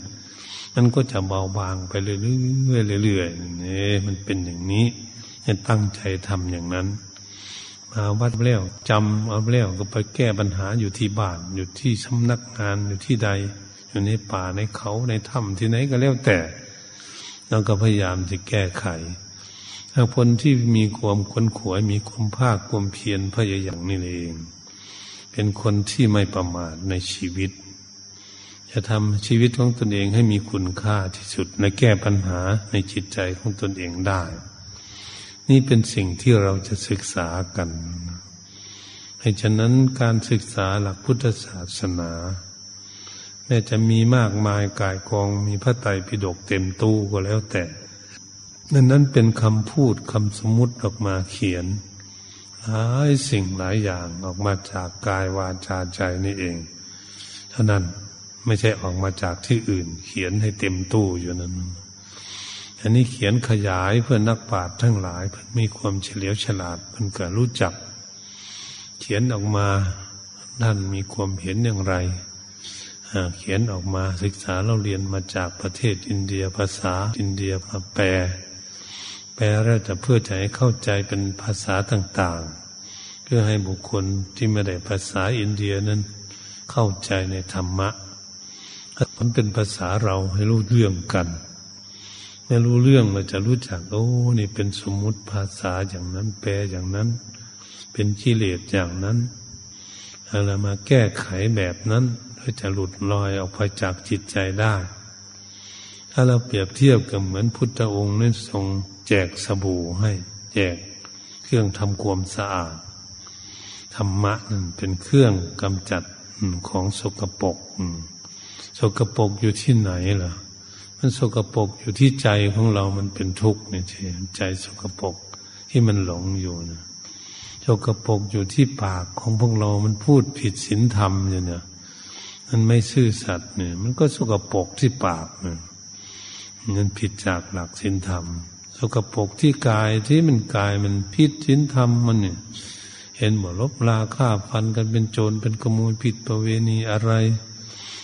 มันก็จะเบาบางไปเรื่อยๆเรื่อยๆนี่มันเป็นอย่างนี้ให้ตั้งใจทำอย่างนั้น มาวัดแล้วจำเอาแล้วก็ไปแก้ปัญหาอยู่ที่บ้านอยู่ที่สำนักงานอยู่ที่ใด อยู่ในป่าในเขาในถ้ำที่ไหนก็แล้วแต่เราก็พยายามจะแก้ไขถ้าคนที่มีความค้นขวยมีความภาคความเพียรพยายามนี่เอง เป็นคนที่ไม่ประมาทในชีวิต จะทำชีวิตของตนเองให้มีคุณค่าที่สุดและแก้ปัญหาในจิตใจของตนเองได้ นี่เป็นสิ่งที่เราจะศึกษากันให้ฉะนั้นการศึกษาหลักพุทธศาสนาแม้จะมีมากมายกายกองมีพระไตรปิฎกเต็มตู้ก็แล้วแต่นั่นนั้นเป็นคำพูดคำสมมติออกมาเขียนหลายสิ่งหลายอย่างออกมาจากกายวาจาใจนี่เอง เท่านั้นไม่ใช่ออกมาจากที่อื่น เขียนให้เต็มตู้อยู่นั้น อันนี้เขียนขยายเพื่อนักปราชญ์ทั้งหลายเพื่อมีความเฉลียวฉลาดเพื่อก็รู้จัก เขียนออกมาท่านมีความเห็นอย่างไรเขียนออกมาศึกษาเราเรียนมาจากประเทศอินเดียภาษาอินเดียมาแปล แปลแล้วจะเพื่อจะให้เข้าใจเป็นภาษาต่างๆ เพื่อให้บุคคลที่ไม่ได้ภาษาอินเดียนั้นเข้าใจในธรรมะมันเป็นภาษาเราให้รู้เรื่องกัน ไม่รู้เรื่องเราจะรู้จักโอ้นี่เป็นสมมุติภาษาอย่างนั้น แปลอย่างนั้น เป็นกิเลสอย่างนั้นเรามาแก้ไขแบบนั้นเพื่อจะหลุดลอยออกไปจากจิตใจได้ ถ้าเราเปรียบเทียบกับเหมือนพุทธองค์นั้นทรงแจกสบู่ให้ แจกเครื่องทำความสะอาดธรรมะนั่นเป็นเครื่องกำจัดของสกปรกสกปรกอยู่ที่ไหนล่ะ มันสกปรกอยู่ที่ใจของเรามันเป็นทุกข์เนี่ยใจสกปรกที่มันหลงอยู่นะสกปรกอยู่ที่ปากของพวกเรา มันพูดผิดศีลธรรมอยู่เนี่ย มันไม่ซื่อสัตย์เนี่ย มันก็สกปรกที่ปากเนี่ยมันผิดจากหลักศีลธรรม สกปรกที่กายที่มันกายมันพิษสินธรรมมันเนี่ย เห็นบ่ลบลาฆ่าฟันกันเป็นโจรเป็นขโมยผิดประเวณีอะไร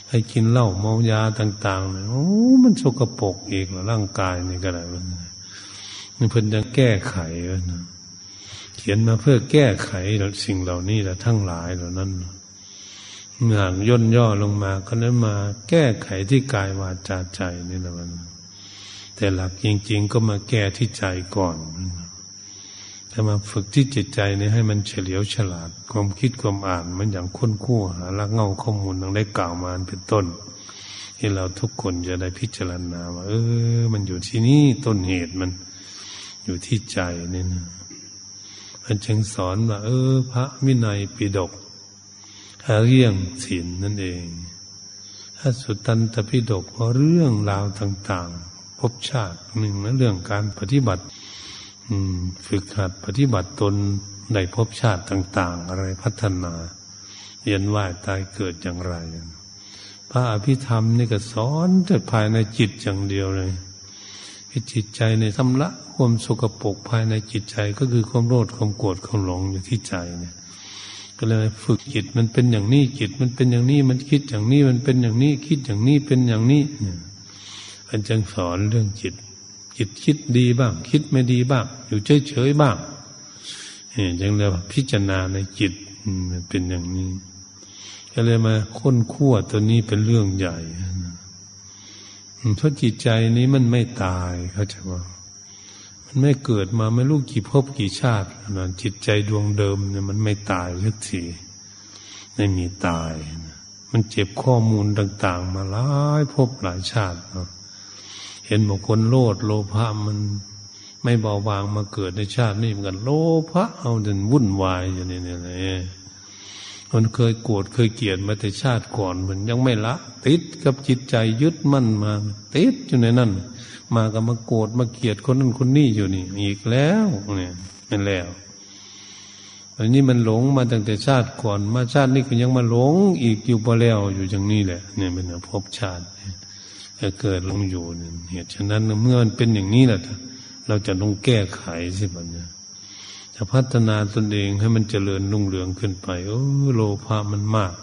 ให้กินเหล้าเมายาต่างๆเนี่ยโอ้มันสกปรกอีกร่างกายนี่ก็ได้มันนี่เพิ่นจะแก้ไขนะเขียนมาเพื่อแก้ไขสิ่งเหล่านี้แหละทั้งหลายเหล่านั้นงานย่นย่อลงมาก็นั้นมาแก้ไขที่กายวาจาใจนี่แหละมันแต่หลักจริง ๆ ก็มาแก้ที่ใจก่อน ถ้ามาฝึกที่จิตใจนี่ให้มันเฉลียวฉลาด ความคิดความอ่านมันอย่างค้นคู่หาลักเงาข้อมูลตั้งได้กล่าวมาเป็นต้นที่เราทุกคนจะได้พิจารณาว่าเออ มันอยู่ที่นี่ต้นเหตุมันอยู่ที่ใจนี่นะมันจึงสอนว่า เออ พระวินัยปิดกเรื่องศีลนั่นเองถ้าสุตันตปิฎกเพราะเรื่องราวต่างๆภพชาติหนึ่งนะเรื่องการปฏิบัติ ฝึกหัดปฏิบัติตนในภพชาติต่าง ๆ อะไรพัฒนาเรียนว่าตายเกิดอย่างไร พระอภิธรรมนี่ก็สอนแต่ภายในจิตอย่างเดียวเลยจิตใจในทำละความสกปรกภายในจิตใจก็คือความโลภความโกรธความหลงอยู่ที่ใจเนี่ย ก็เลยฝึกจิตมันเป็นอย่างนี้จิตมันเป็นอย่างนี้มันคิดอย่างนี้มันเป็นอย่างนี้คิดอย่างนี้เป็นอย่างนี้เนี่ยอันจึงสอนเรื่องจิต จิตคิดดีบ้าง คิดไม่ดีบ้าง อยู่เฉยๆบ้างเนี่ยจึงเรียกว่าพิจารณาในจิตมันเป็นอย่างนี้ก็เลยมาค้นคั่วตัวนี้เป็นเรื่องใหญ่เพราะจิตใจนี้มันไม่ตายเขาจะว่า มันไม่เกิดมาไม่รู้กี่ภพกี่ชาตินะจิตใจดวงเดิมเนี่ยมันไม่ตายสักทีไม่มีตาย มันเจ็บข้อมูลต่าง ๆ มาหลายภพหลายชาติเนาะ เห็นบอกคนโลดโลภะมันไม่เบาบางมาเกิดในชาตินี้เหมือนกันโลภะเอาจนวุ่นวายอย่างนี้เนี่ยคนเคยโกรธเคยเกลียดมาแต่ชาติก่อนมันยังไม่ละ ติดกับจิตใจยึดมั่นมา ติดอยู่ในนั้นมาก็มาโกรธมาเกลียดคนนั้นคนนี้อยู่นี่ อีกแล้วเนี่ยนั่นแล้วอันนี้มันหลงมาตั้งแต่ชาติก่อน มาชาตินี้ก็ยังมาหลงอีกอยู่พอแล้วอยู่อย่างนี้แหละ เนี่ยเป็นภพชาติ จะเกิดลงอยู่เหตุฉะนั้นเมื่อมันเป็นอย่างนี้แหละเราจะต้องแก้ไขสิบันเนี่ยจะพัฒนาตนเองให้มันเจริญรุ่งเรืองขึ้นไปโอ้โลภะมันมาก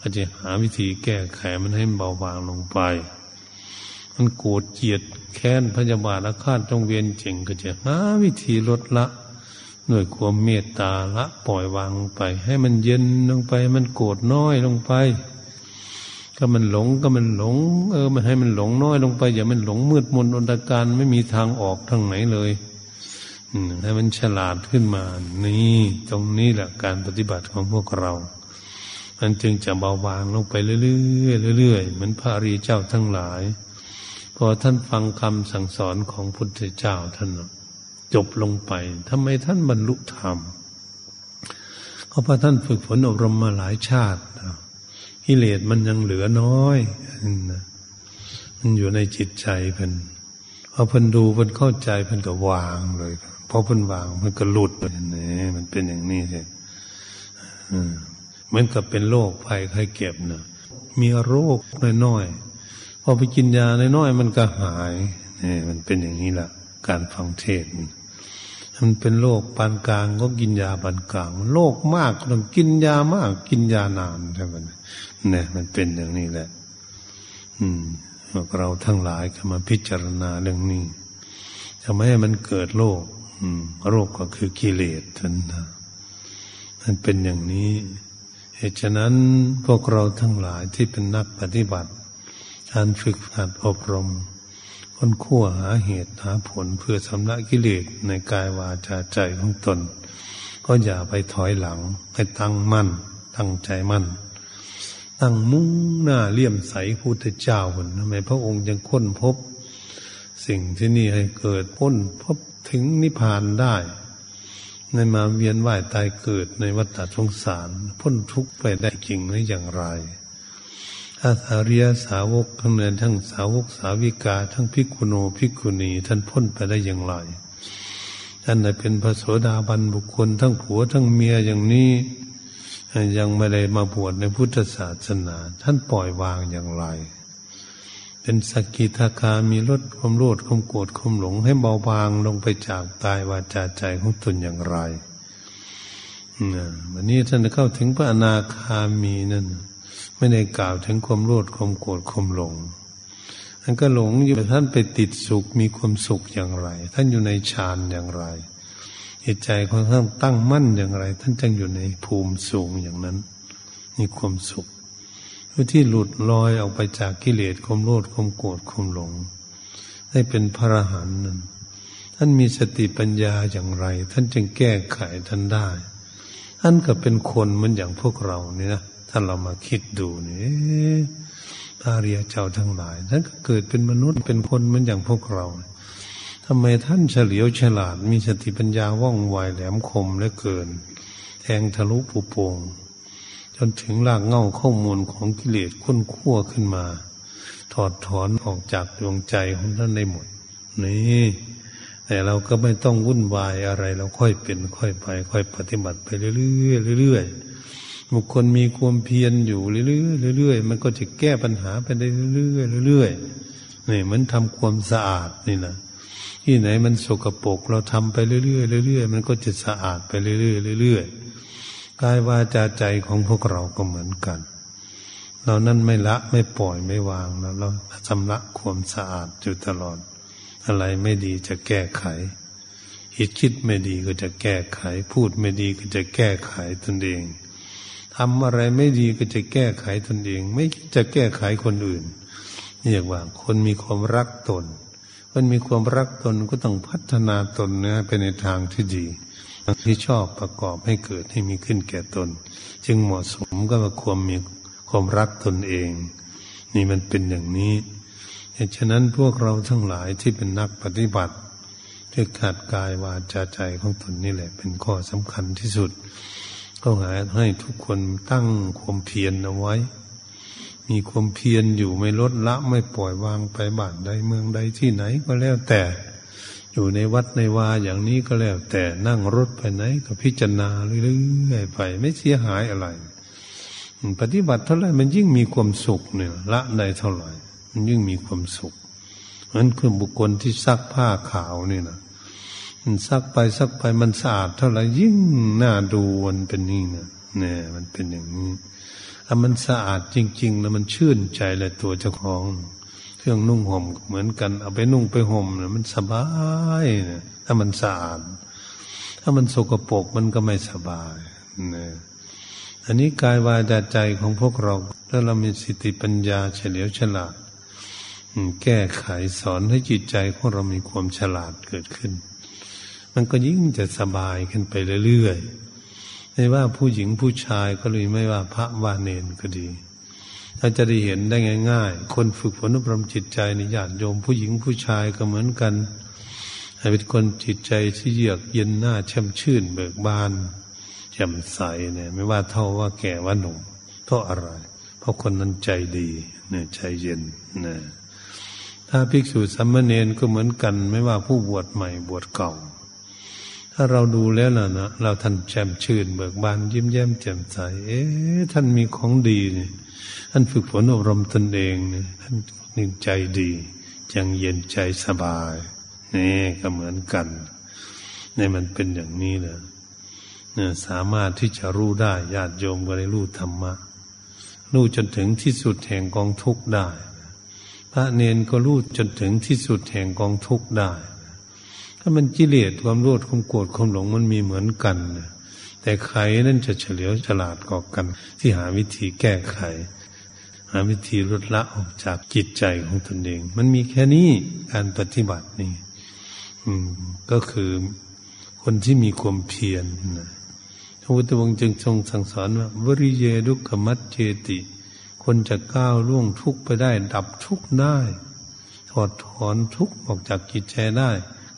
ก็จะหาวิธีแก้ไขมันให้เบาบางลงไป มันโกรธเกลียดแค้นพยาบาทอาฆาตจงเวียนเจงก็จะหาวิธีลดละด้วยความเมตตาละปล่อยวางลงไป ให้มันเย็นลงไป มันโกรธน้อยลงไป ก็มันหลงก็มันหลง เออ มันให้มันหลงน้อยลงไป อย่ามันหลงมืดมนอนตการไม่มีทางออกทางไหนเลยให้มันฉลาดขึ้นมา นี่ตรงนี้แหละการปฏิบัติของพวกเรา มันจึงจะเบาบางลงไปเรื่อยๆเรื่อยๆเหมือนพระรีเจ้าทั้งหลาย พอท่านฟังคำสั่งสอนของพุทธเจ้าท่านจบลงไปทำไมท่านบรรลุธรรมก็เพราะท่านฝึกฝนอบรมมาหลายชาติ กิเลสมันยังเหลือน้อยมันอยู่ในจิตใจเพิ่นพอเพิ่นดูเพิ่นเข้าใจเพิ่นก็วางเลยพอเพิ่นวางมันก็หลุดไปนี่มันเป็นอย่างนี้เลยเหมือนกับเป็นโรคภัยไข้เก็บเนะมีโรคน้อยๆพอไปกินยาน้อยๆมันก็หายนี่มันเป็นอย่างนี้แหละการฟังเทศมันเป็นโรคปานกลางก็กินยาปานกลางโรคมากต้องกินยามาก กินยานานใช่ไหม เนี่ยมันเป็นอย่างนี้แหละ อืมพวกเราทั้งหลายก็มาพิจารณาเรื่องนี้จะไม่ให้มันเกิดโรคโรคก็คือกิเลสท่านนะมันเป็นอย่างนี้ เหตุฉะนั้นพวกเราทั้งหลายที่เป็นนักปฏิบัติ การฝึกหัดอบรม ค้นคั่วหาเหตุหาผลเพื่อสำลักกิเลสในกายวาจาใจของตน ก็อย่าไปถอยหลังให้ตั้งมั่น ตั้งใจมั่น ตั้งมุ่งหน้าเลี่ยมใสพุทธเจ้าคนทำไมพระองค์ยังค้นพบ สิ่งที่นี่ให้เกิดพ้นพบถึงนิพพานได้ ในมาเวียนว่ายตายเกิดในวัฏสงสาร พ้นทุกข์ไปได้จริงหรืออย่างไรถ้าสารียสาวกทั้งเนินทั้งสาวกสาวิกา ทั้งพิกุโนพิกุณีท่านพ้นไปได้อย่างไรท่านได้เป็นพระโสดาบันบุคคลทั้งผัวทั้งเมียอย่างนี้ ยังไม่ได้มาบวชในพุทธศาสนา ท่านปล่อยวางอย่างไร เป็นสกิทาคามีลดความโลดความโกรธความหลง ให้เบาบางลงไปจากตายวาจาใจของตนอย่างไรวันนี้ท่านเข้าถึงพระอนาคามีนั่นไม่ได้กล่าวถึงความโลดความโกรธความหลงท่านก็หลงอยู่ท่านไปติดสุขมีความสุขอย่างไร ท่านอยู่ในฌานอย่างไร จิตใจของท่านตั้งมั่นอย่างไร ท่านจึงอยู่ในภูมิสูงอย่างนั้นมีความสุขเพื่อที่หลุดลอยออกไปจากกิเลสความโลภความโกรธความหลง ได้เป็นพระอรหันต์นั้นท่านมีสติปัญญาอย่างไร ท่านจึงแก้ไขท่านได้ ท่านก็เป็นคนเหมือนอย่างพวกเราเนี่ยนะถ้าเรามาคิดดูนี่พระเรียเจ้าทั้งหลายท่านก็เกิดเป็นมนุษย์เป็นคนเหมือนอย่างพวกเรา ทำไมท่านเฉลียวฉลาด มีสติปัญญาว่องไวแหลมคมเหลือเกิน แทงทะลุผูโปงจนถึงรากเง่าข้อมูลของกิเลสค้นคั่วขึ้นมา ถอดถอนออกจากดวงใจของท่านได้หมด นี่ แต่เราก็ไม่ต้องวุ่นวายอะไรเราค่อยเป็นค่อยไป ค่อยปฏิบัติไปเรื่อยๆเรื่อยๆบุคคลมีความเพียรอยู่เรื่อยๆเรื่อยๆมันก็จะแก้ปัญหาไปได้เรื่อยๆเรื่อยๆนี่มันทำความสะอาดนี่นะ ที่ไหนมันสกปรกเราทำไปเรื่อยๆเรื่อยๆมันก็จะสะอาดไปเรื่อยๆเรื่อยๆกายวาจาใจของพวกเราก็เหมือนกัน เรานั่นไม่ละไม่ปล่อยไม่วางแล้วเราชำระความสะอาดอยู่ตลอด อะไรไม่ดีจะแก้ไขคิดคิดไม่ดีก็จะแก้ไข พูดไม่ดีก็จะแก้ไขตนเองทำอะไรไม่ดีก็จะแก้ไขตนเอง ไม่จะแก้ไขคนอื่นเรียกว่าคนมีความรักตน มันมีความรักตนก็ต้องพัฒนาตนนะไปในทางที่ดีที่ชอบประกอบให้เกิดให้มีขึ้นแก่ตน จึงเหมาะสมก็ว่าความมีความรักตนเอง นี่มันเป็นอย่างนี้เหตุฉะนั้นพวกเราทั้งหลายที่เป็นนักปฏิบัติที่ขาดกายวาจาใจของตนนี่แหละ เป็นข้อสำคัญที่สุด ก็หาให้ทุกคนตั้งความเพียรเอาไว้ มีความเพียรอยู่ไม่ลดละไม่ปล่อยวางไปบ้านใดเมืองใดที่ไหนก็แล้วแต่ อยู่ในวัดในวาอย่างนี้ก็แล้ว แต่นั่งรถไปไหนก็พิจารณาเรื่อยๆไป ไม่เสียหายอะไร ปฏิบัติเท่าไหร่มันยิ่งมีความสุขเนี่ย ละได้เท่าไหร่ มันยิ่งมีความสุขเหมือนคือบุคคลที่ซักผ้าขาวนี่นะมันซักไปซักไปมันสะอาดเท่าไหร่ยิ่งน่าดูมันเป็นนี่นะเนี่ยมันเป็นอย่างนี้ ถ้ามันสะอาดจริงๆแล้วมันชื่นใจเลยตัวเจ้าของ เครื่องนุ่งห่มเหมือนกัน เอาไปนุ่งไปห่มเนี่ยมันสบายเนี่ยถ้ามันสะอาด ถ้ามันสกปรกมันก็ไม่สบายเนี่ยอันนี้กายวาจาใจของพวกเราถ้าเรามีสติปัญญาเฉลียวฉลาดแก้ไขสอนให้จิตใจของเรามีความฉลาดเกิดขึ้น มันก็ยิ่งจะสบายขึ้นไปเรื่อยๆ ไม่ว่าผู้หญิงผู้ชายก็เลยไม่ว่าพระว่าเนนก็ดีเราจะได้เห็นได้ง่าย ๆ คนฝึกฝนอบรมจิตใจในญาติโยม ผู้หญิงผู้ชายก็เหมือนกันให้เป็นคนจิตใจที่เยือกเย็นหน้าแช่มชื่นเบิกบานแจ่มใสเนี่ย ไม่ว่าเท่าว่าแก่ว่าหนุ่มเพราะอะไร เพราะคนนั้นใจดีเนี่ยใจเย็นเนี่ยถ้าภิกษุสัมมเนนก็เหมือนกัน ไม่ว่าผู้บวชใหม่บวชเก่า ถ้าเราดูแล้วนะนะเราท่านแจ่มชื่นเบิกบานยิ้มแย้มแจ่มใส เอ๊ะท่านมีของดีเนี่ยท่านฝึกฝนอบรมตนเองเนี่ยท่านนิ่งใจดีจังเย็นใจสบายนี่ก็เหมือนกันนี่มันเป็นอย่างนี้เลยเนี่ยสามารถที่จะรู้ได้ญาติโยมก็ได้รู้ธรรมะรู้จนถึงที่สุดแห่งกองทุกข์ได้ พระเนนก็รู้จนถึงที่สุดแห่งกองทุกข์ได้ ถ้ามันกิเลสความโลภความโกรธความหลงมันมีเหมือนกันแต่ใครนั่นจะเฉลียวฉลาดกว่ากัน ที่หาวิธีแก้ไข หาวิธีลดละออกจากจิตใจของตนเอง มันมีแค่นี้การปฏิบัตินี่ก็คือคนที่มีความเพียรนะพระพุทธองค์จึงทรงสั่งสอนว่าวริเยดุขมัจเจติ คนจะก้าวล่วงทุกข์ไปได้ ดับทุกข์ได้ ถอดถอนทุกข์ออกจากจิตใจได้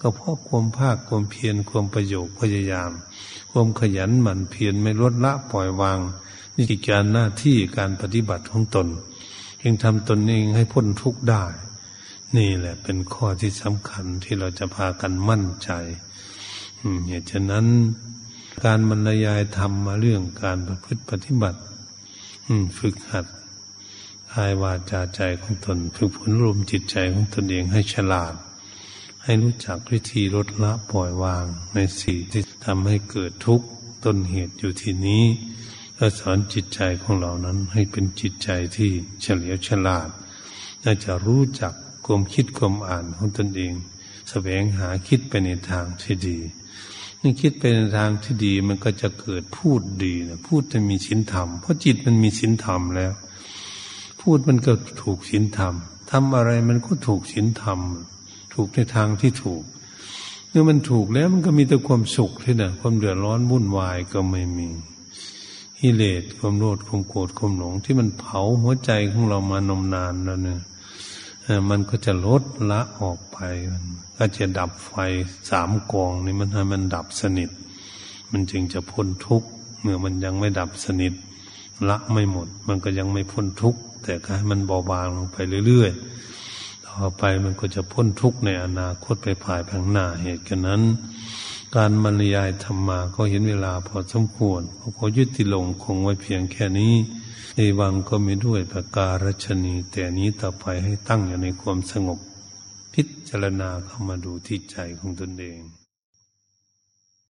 ก็เพราะความภาคความเพียรความประโยชน์พยายาม ความขยันหมั่นเพียรไม่ลดละปล่อยวางนี่คือการหน้าที่การปฏิบัติของตนยังทำตนเองให้พ้นทุกข์ได้ นี่แหละเป็นข้อที่สำคัญที่เราจะพากันมั่นใจเหตุฉะนั้นการบรรยายธรรมมาเรื่องการประพฤติปฏิบัติฝึกหัดกายวาจาใจของตน ฝึกฝนรวมจิตใจของตนเองให้ฉลาด ให้รู้จักวิธีลดละปล่อยวางในสิ่งที่ทำให้เกิดทุกข์ต้นเหตุอยู่ที่นี้และสอนจิตใจของเรานั้นให้เป็นจิตใจที่เฉลียวฉลาด น่าจะรู้จักความคิดความอ่านของตนเองสแสวงหาคิดไปในทางที่ดีนี่คิดไปในทางที่ดีมันก็จะเกิดพูดดีนะพูดจะมีศีลธรรม เพราะจิตมันมีศีลธรรมแล้ว พูดมันก็ถูกศีลธรรมทำอะไรมันก็ถูกศีลธรรม ถูกในทางที่ถูกเมื่อมันถูกแล้วมันก็มีแต่ความสุขที่นะความเดือดร้อนวุ่นวายก็ไม่มีฮิเลสความโลดความโกรธความหลง ที่มันเผาหัวใจของเรามานมนานแล้วเนี่ยมันก็จะลดละออกไปก็จะดับไฟสามกองนี่มันให้มันดับสนิท มันจึงจะพ้นทุกข์เมื่อมันยังไม่ดับสนิทละไม่หมด มันก็ยังไม่พ้นทุกข์แต่ก็ให้มันเบาบางลงไปเรื่อยๆ ต่อไปมันก็จะพ้นทุกข์ในอนาคตไปภายภางหน้าเหตุกันนั้น การบรรยายธรรมาก็เห็นเวลาพอสมควรขอยุติลงคงไว้เพียงแค่นี้ในวังก็มีด้วยประการชนี แต่นี้ต่อไปให้ตั้งอยู่ในความสงบ พิจารณาเข้ามาดูที่ใจของตนเอง